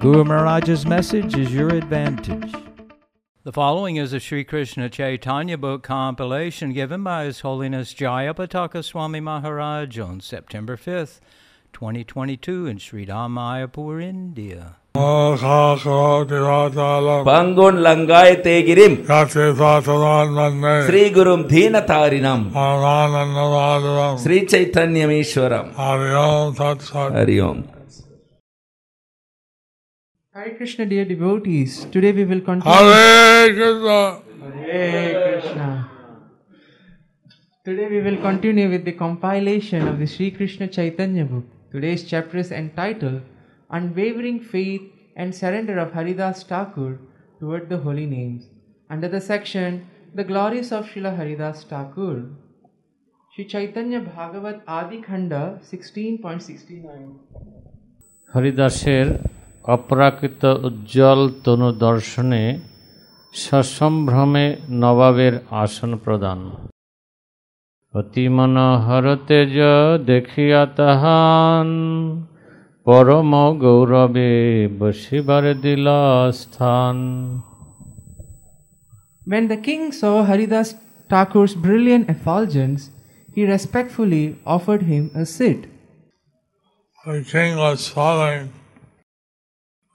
Guru Maharaj's message is your advantage. The following is a Sri Krishna Chaitanya book compilation given by His Holiness Jayapataka Swami Maharaj on September 5th, 2022 in Sri Dham Mayapur, India. பங்குன் லங்காய தேகிரிம் Sri குரும் Deena தாரினம் Sri சைத்தன்யமீஸ்வரம் Hari Om Hare Krishna, dear devotees. Today we will continue. Hare Krishna Hare Krishna. Today we will continue with the compilation of the Sri Krishna Chaitanya book. Today's chapter is entitled Unwavering Faith and Surrender of Haridas Thakur toward the Holy Names. Under the section The Glories of Srila Haridas Thakur. Sri Chaitanya Bhagavat Adi Khanda 16.69. হরিদাসের অপ্রাকৃত উজ্জ্বল তনু দর্শনে সসম্ভ্রমে নবাবের আসন প্রদান অতি মনোহর তেজ দেখিয়া তাহান পরম গৌরবে বসিবার দিল স্থান When the king saw Haridas Thakur's brilliant effulgence, he respectfully offered him a seat. The king was following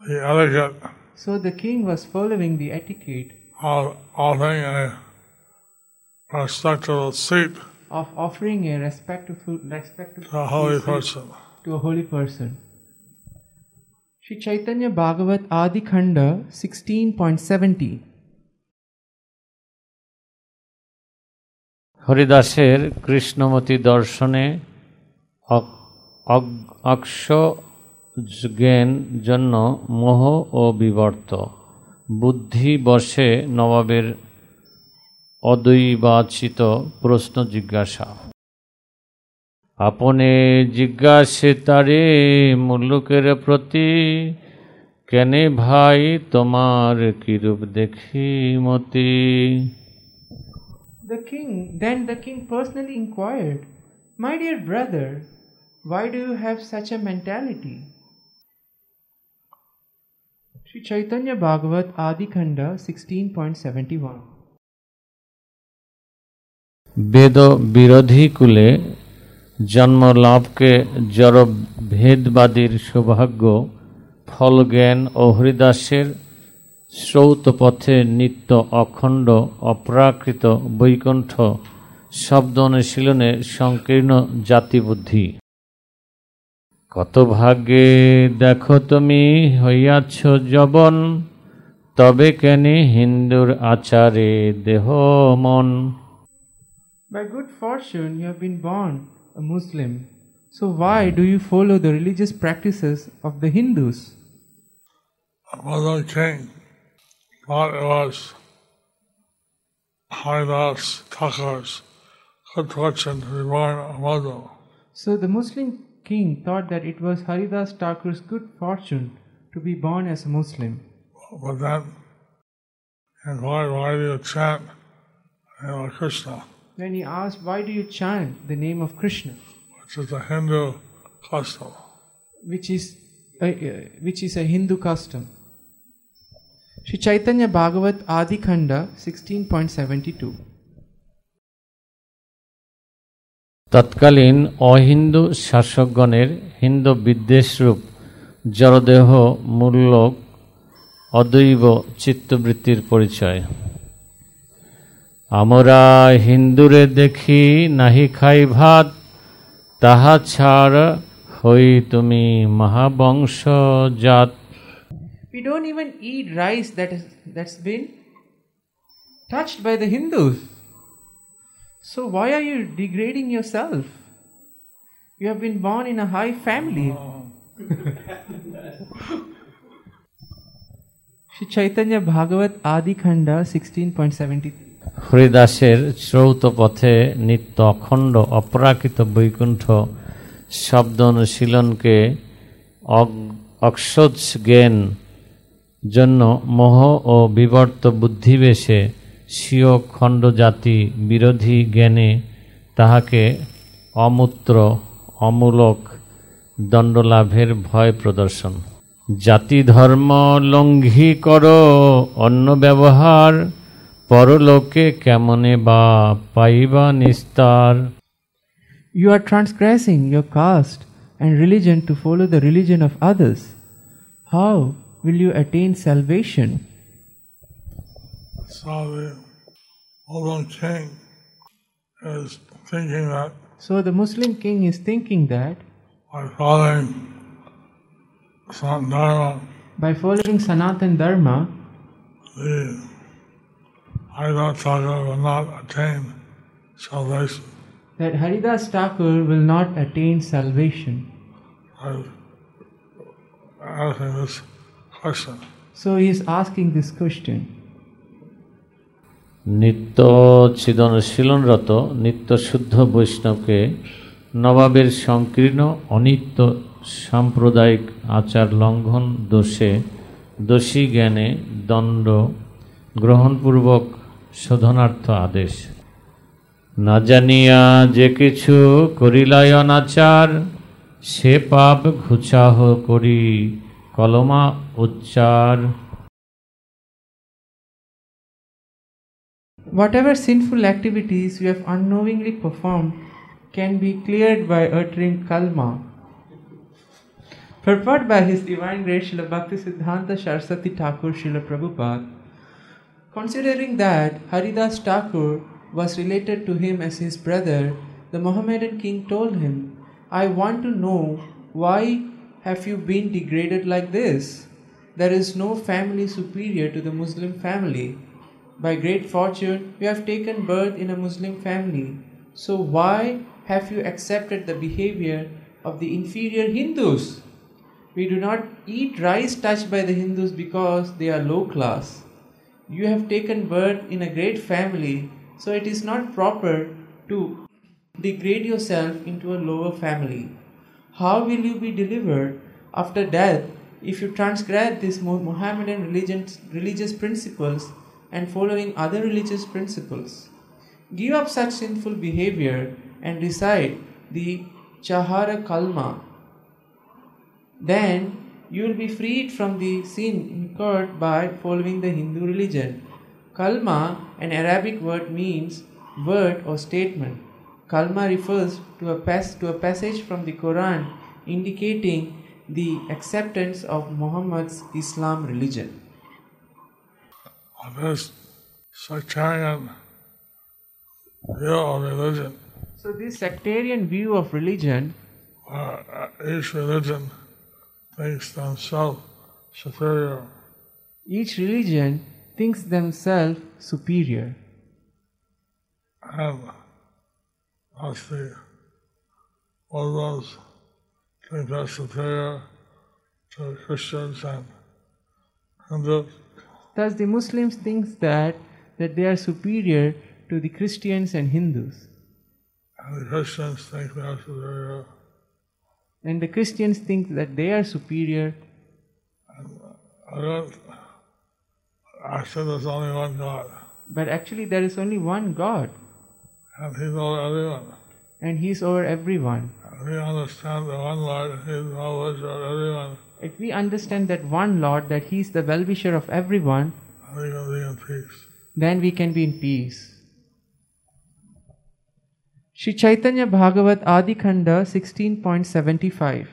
etiquette So the king was following the etiquette of offering a respectable seat of offering a respectful, respectful to a holy seat person. to a holy person. Sri Chaitanya Bhagavat Adi Khanda 16.70 হরিদাসের কৃষ্ণমতী দর্শনে অক- অগ- অক্ষ জ্ঞান জন্য মোহ ও বিবর্ত বুদ্ধি বসে নবাবের অদৈবাচিত প্রশ্ন জিজ্ঞাসা আপনে জিজ্ঞাসে তারে মুল্লুকের প্রতি কেনে ভাই তোমার কিরূপ দেখি মতি The king, then the king personally inquired, My dear brother, why do you have such a mentality? Sri Chaitanya Bhagavat Adi Khanda 16.71 বেদ বিরোধী কুলে জন্মলাভকে জড় ভেদবাদীর সৌভাগ্য ফলজ্ঞান ও হরিদাসের শ্রৌত পথে নিত্য অখণ্ড, অপ্রাকৃত বৈকুণ্ঠ, শব্দ অনুশীলনে সংকীর্ণ জাতিবুদ্ধি। কত ভাগে দেখো তুমি হইয়াছ জবন তবে কেন হিন্দুর আচারে দেহ মন by good fortune you have been born a Muslim so why do you follow the religious practices of the Hindus So the Muslim king thought that it was Haridas Thakur's good fortune to be born as a Muslim. But then inquired why why do you chant the name of Krishna, Then he asked, Why do you chant the name of Krishna, which is a Hindu custom. which is a, uh, which is a Hindu custom? Sri Chaitanya Bhagavat Adi Khanda 16.72 তৎকালীন অহিন্দু শাসকগণের হিন্দু বিদ্বেষরূপ জড়দেহ মূল্যক অদৈব চিত্তবৃত্তির পরিচয় আমরা হিন্দুরে দেখি নাহি খাই ভাত, তাহা ছাড় হই তুমি মহাবংশ জাত We don't even eat rice that is, that's been touched by the Hindus. So why are you degrading yourself? You have been born in a high family. Sri Chaitanya Bhagavat Adi Khanda 16.73 হরিদাসের শ্রৌত পথে নিত্য অখণ্ড অপরাকৃত বৈকুণ্ঠ শব্দ অনুশীলনকে অক্ষজ জ্ঞান জন্য মোহ ও বিবর্ত বুদ্ধিবেশে স্বীয় খণ্ড জাতি বিরোধী জ্ঞানে তাহাকে অমূত্র, অমূলক দণ্ডলাভের ভয় প্রদর্শন। জাতি ধর্ম লঙ্ঘী কর, অন্য ব্যবহার পরলোকে কেমনে বা পাইবা নিস্তার। You are transgressing your caste and religion to follow the religion of others how will you attain salvation So the Muslim king is thinking that So the Muslim king is thinking that by following Sanat Dharma, by following Sanatan Dharma, the Haridas Thakur will not attain salvation. that Haridas Thakur will not attain salvation. I'm asking this question. So he is asking this question. নিত্য ছিদনশীলনরত, নিত্য শুদ্ধ বৈষ্ণবকে নবাবের সংকীর্ণ, অনিত্য সাম্প্রদায়িক আচার লঙ্ঘন দোষে দোষী জ্ঞানে দণ্ড গ্রহণপূর্বক শোধনার্থ আদেশ। না জানিয়া যে কিছু করিলাই অনাচার, সে পাপ ঘুচাহ করি কলমা উচ্চার। Whatever sinful activities you have unknowingly performed can be cleared by uttering kalma. Purport by His Divine Grace Srila Siddhanta Saraswati Thakur Srila Prabhupada. Considering that Haridas Thakur was related to him as his brother, the Mohammedan king told him, I want to know why have you been degraded like this? There is no family superior to the Muslim family. By great fortune, you have taken birth in a Muslim family. So, why have you accepted the behavior of the inferior Hindus? We do not eat rice touched by the Hindus because they are low class. You have taken birth in a great family, so it is not proper to degrade yourself into a lower family. How will you be delivered after death if you transgress these Mohammedan religious principles and following other religious principles? Give up such sinful behavior and recite the Chahara Kalma. Then you will be freed from the sin incurred by following the Hindu religion. Kalma, an Arabic word, means word or statement. Kalma refers to a, pas- to a passage from the Quran indicating the acceptance of Muhammad's Islam religion. This sectarian view of religion, So, this sectarian view of religion, uh, each religion thinks themselves superior, each religion thinks themselves superior. and thus the Muslims think they're superior to Christians and Hindus, Thus, the Muslims think that, that they are superior to the Christians and Hindus. and the Christians think they're superior And the Christians think that they are superior. I don't. Actually, there's only one God, But actually, there is only one God, and He's over everyone. and He's over everyone. And we understand the one Lord, He's over everyone, If we understand that one Lord, that He is the well wisher of everyone, we can be in peace. then we can be in peace. Shri Chaitanya Bhagavat Adi Khanda 16.75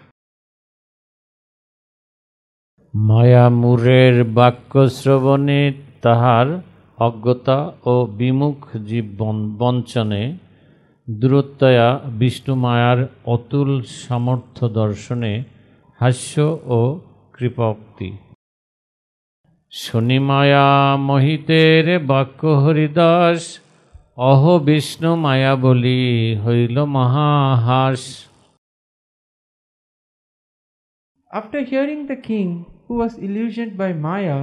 মায়ামুরের বাক্য শ্রবণে তাহার অজ্ঞতা ও বিমুখ জীব বন- বঞ্চনে দূরত্বয়া বিষ্ণু মায়ার অতুল সামর্থ্য দর্শনে হাস্য ও কৃপক্তি শনিমায়া মহিতের বাক্য হরিদাস অহ বিষ্ণু মায়া বলি হইল মহাহাস After hearing the king, who was illusioned by Maya,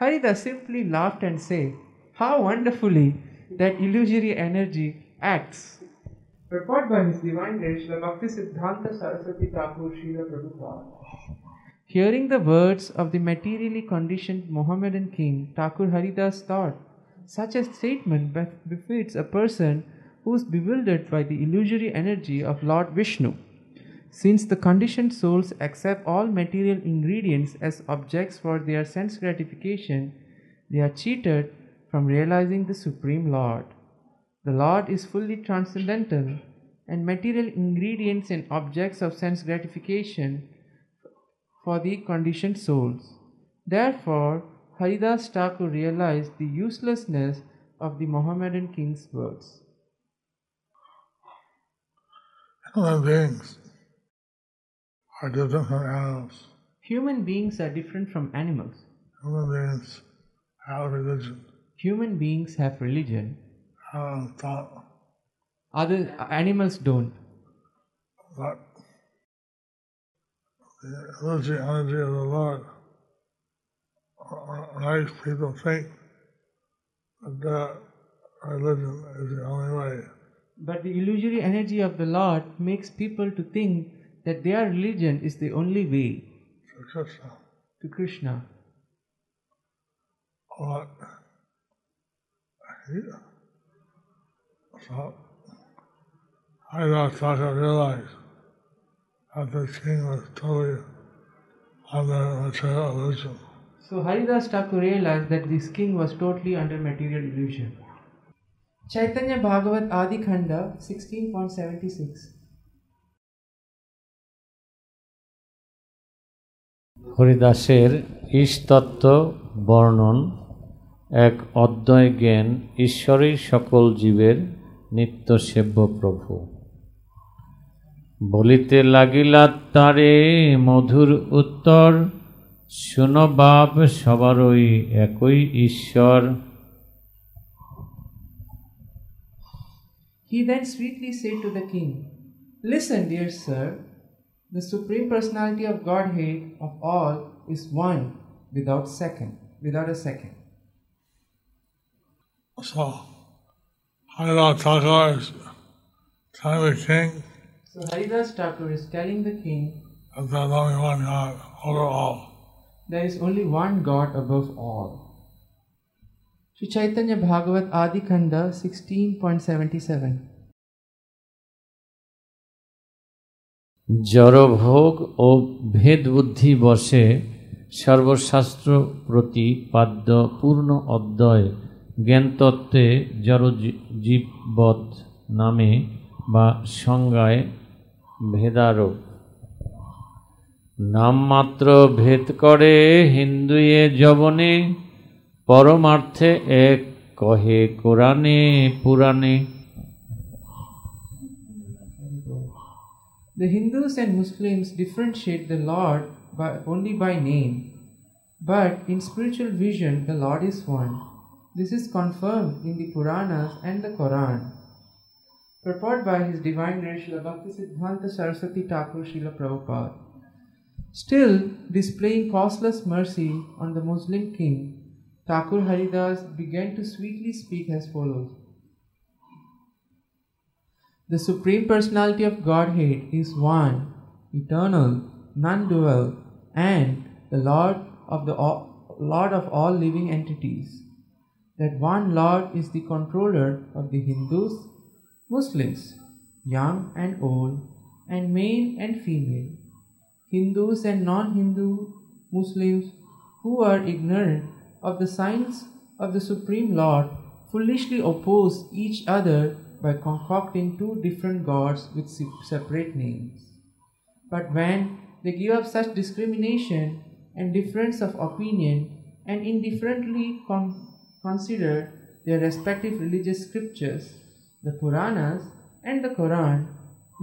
Haridas simply laughed and said, How wonderfully that illusory energy acts. Purport by His Divine Grace, Srila Bhakti Siddhanta Saraswati Thakur Srila Prabhupada. Hearing the words of the materially conditioned Mohammedan king, Thakur Haridas thought, such a statement befits a person who is bewildered by the illusory energy of Lord Vishnu. Since the conditioned souls accept all material ingredients as objects for their sense gratification, they are cheated from realizing the Supreme Lord. The Lord is fully transcendental, and material ingredients and objects of sense gratification for the conditioned souls. Therefore, Haridas Thakur realized the uselessness of the Mohammedan king's words. Human beings are different from animals. Human beings are different from animals. Human beings have religion, Human beings have religion. Um, thought, Other animals don't. but the illusory energy of the Lord makes people think that religion is the only way. But the illusory energy of the Lord makes people to think that their religion is the only way to Krishna. to Krishna. But he, so Haridas Thakur realized that the king was totally under material illusion. So Haridas Thakur realized that this king was totally under material illusion. Chaitanya Bhagavat Adi Khanda 16.76 হরিদাসের ইষ্টতত্ত্ব বর্ণন এক অদ্বয় জ্ঞান ঈশ্বরই সকল জীবের নিত্য সেব্য প্রভু বলিতে লাগিলা তারে মধুর উত্তর শুনো বাপ সবারই একই ঈশ্বর He then sweetly said to the king, Listen, dear sir, the Supreme Personality of Godhead of all is one without second, without a second. So Haridas Thakur is telling the king So Haridas Thakur is telling the king that there's only one God over all. there is only one God above all. Sri Chaitanya Bhagavat Adi Khanda 16.77 জড়ভোগ ও ভেদবুদ্ধি বসে সর্বশাস্ত্র প্রতিপাদ্য পূর্ণ অদ্বয় জ্ঞানতত্ত্বে জড় জীববৎ নামে বা সংজ্ঞায় ভেদারোপ নামমাত্র ভেদ করে হিন্দুয়ে জবনে পরমার্থে এক কহে কোরআনে পুরাণে The Hindus and Muslims differentiate the Lord by, only by name, but in spiritual vision, the Lord is one. This is confirmed in the Puranas and the Quran. Purport by His Divine Grace Bhakti Siddhanta Saraswati Thakur Srila Prabhupada. Still displaying causeless mercy on the Muslim king, Thakur Haridas began to sweetly speak as follows. The Supreme Personality of Godhead is one, eternal, non-dual, and the Lord of the Lord of all living entities. That one Lord is the controller of the Hindus, Muslims, young and old, and male and female, Hindus and non-Hindu Muslims who are ignorant of the signs of the Supreme Lord foolishly oppose each other by concocting two different gods with separate names. But when they give up such discrimination and difference of opinion and indifferently con- consider their respective religious scriptures, the Puranas and the Quran,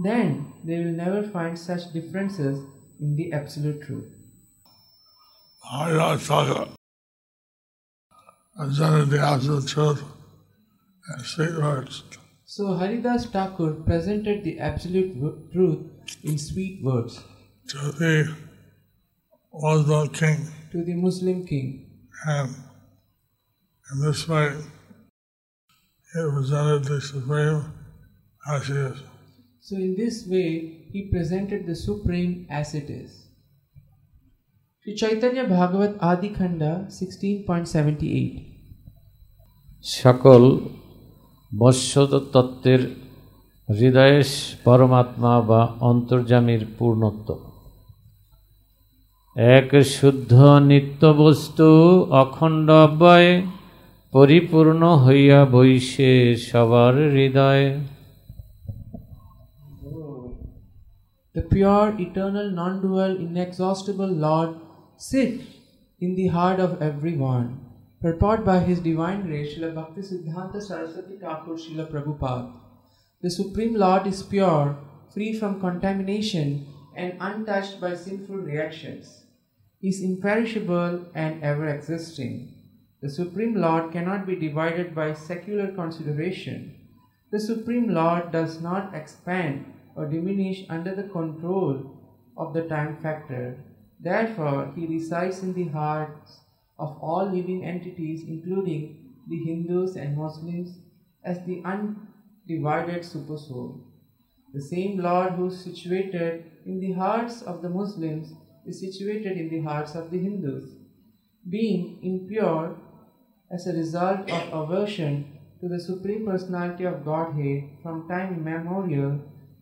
then they will never find such differences in the absolute truth. Thakur presented the absolute truth in sweet words. So Haridas Thakur presented the absolute truth in sweet words to the Muslim king to the Muslim king and In this way, he presented the Supreme as he is. So, in this way, he presented the Supreme as it is. Sri Chaitanya Bhagavat Adi Khanda 16.78 সকল বস্যত তত্ত্বের হৃদয়ে পরমাত্মা বা অন্তর্যামীর পূর্ণত্ব এক শুদ্ধ নিত্য বস্তু অখণ্ড অব্যয় পরিপূর্ণ হইয়া বৈশে সবার হৃদয়ে The pure, eternal, non dual, inexhaustible Lord sits in the heart of everyone. Purport by His Divine Grace, Srila Bhakti Siddhanta Saraswati Thakur Srila Prabhupada. The Supreme Lord is pure, free from contamination, and untouched by sinful reactions. He is imperishable and ever existing. The Supreme Lord cannot be divided by secular consideration. The Supreme Lord does not expand or diminish under the control of the time factor. Therefore, he resides in the hearts of all living entities, including the Hindus and Muslims, as the undivided Supersoul. The same Lord who is situated in the hearts of the Muslims is situated in the hearts of the Hindus. Being impure as a result of aversion to the Supreme Personality of Godhead from time immemorial,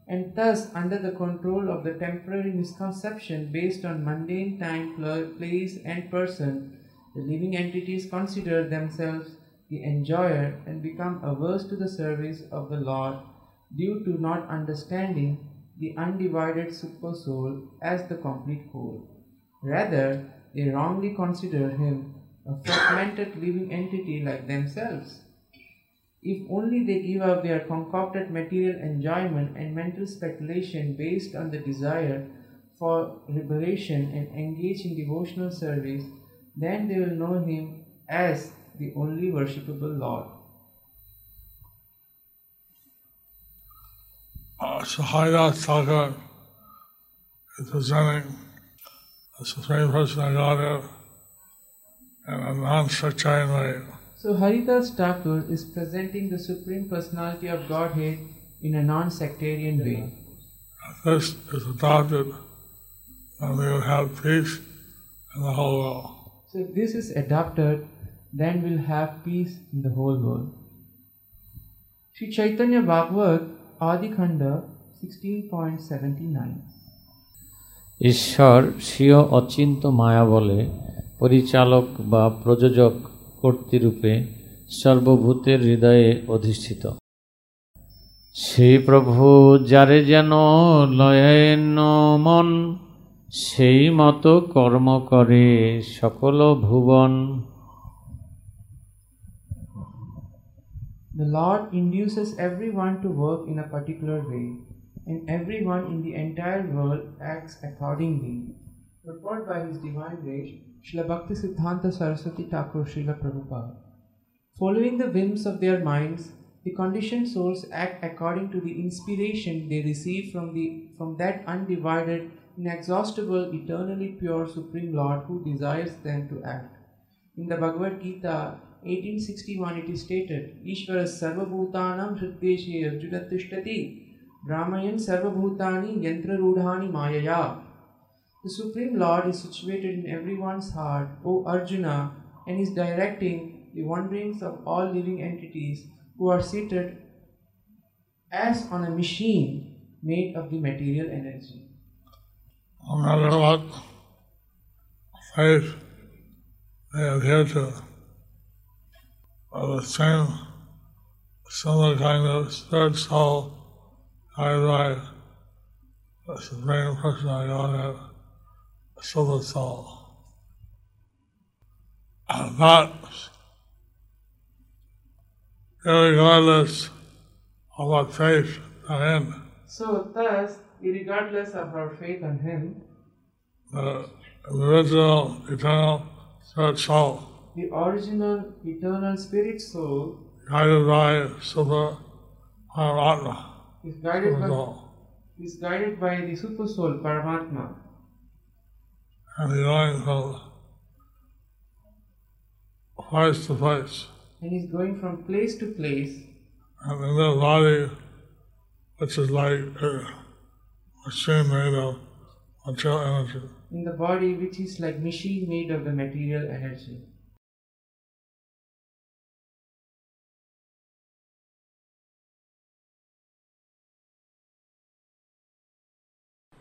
and thus under the control of the temporary misconception based on mundane time, place, and person, the living entities consider themselves the enjoyer and become averse to the service of the Lord due to not understanding the undivided Supersoul as the complete whole. Rather, they wrongly consider him a fragmented living entity like themselves. If only they give up their concocted material enjoyment and mental speculation based on the desire for liberation and engage in devotional service, then they will know him as the only worshipable Lord. Uh, so Haridas Thakur is presenting the Supreme Person of Godhead in a non-sectarian way. So Haridas Thakur is presenting the Supreme Personality of Godhead in a non-sectarian way. If this is adopted, then we will have peace in the whole world. So if this is adopted, then we'll have peace in the whole world. Sri Chaitanya Bhagavat Adi Khanda 16.79 ঈশ্বর স্বীয় অচিন্ত মায়া বলে পরিচালক বা প্রযোজক কর্তৃরূপে সর্বভূতের হৃদয়ে অধিষ্ঠিত সেই প্রভু যারে যেন লয়েন মন সেই মতো কর্ম করে সকল ভুবন The Lord induces everyone to work in a particular way, and everyone in the entire world acts accordingly. Purport by His Divine Grace, Srila Bhakti Siddhanta Saraswati Thakur Srila Prabhupada. Following the whims of their minds, the conditioned souls act according to the inspiration they receive from, the, from that undivided, inexhaustible, eternally pure Supreme Lord who desires them to act. In the Bhagavad Gita 1861 it is stated, Ishvara sarvabhutanam hriddeshe arjuna tishtati bhramayan sarvabhutani yantra rudhani mayaya. The Supreme Lord is situated in everyone's heart, O Arjuna, and is directing the wanderings of all living entities who are seated as on a machine made of the material energy. Matter what faith they adhere to, the same similar kind of spirit soul guided the Supreme Person of Godhead, the Supersoul. And not regardless of our faith in. So, thus, regardless of our faith on Him, the original eternal spirit soul, the original eternal spirit soul guided by Super Paramatma, is guided by, is guided by the super soul Paramatma and he's going from place to place. And he's going from place to place. and in that body, which is like a machine made of material energy. In the body which is like machine made of the material energy.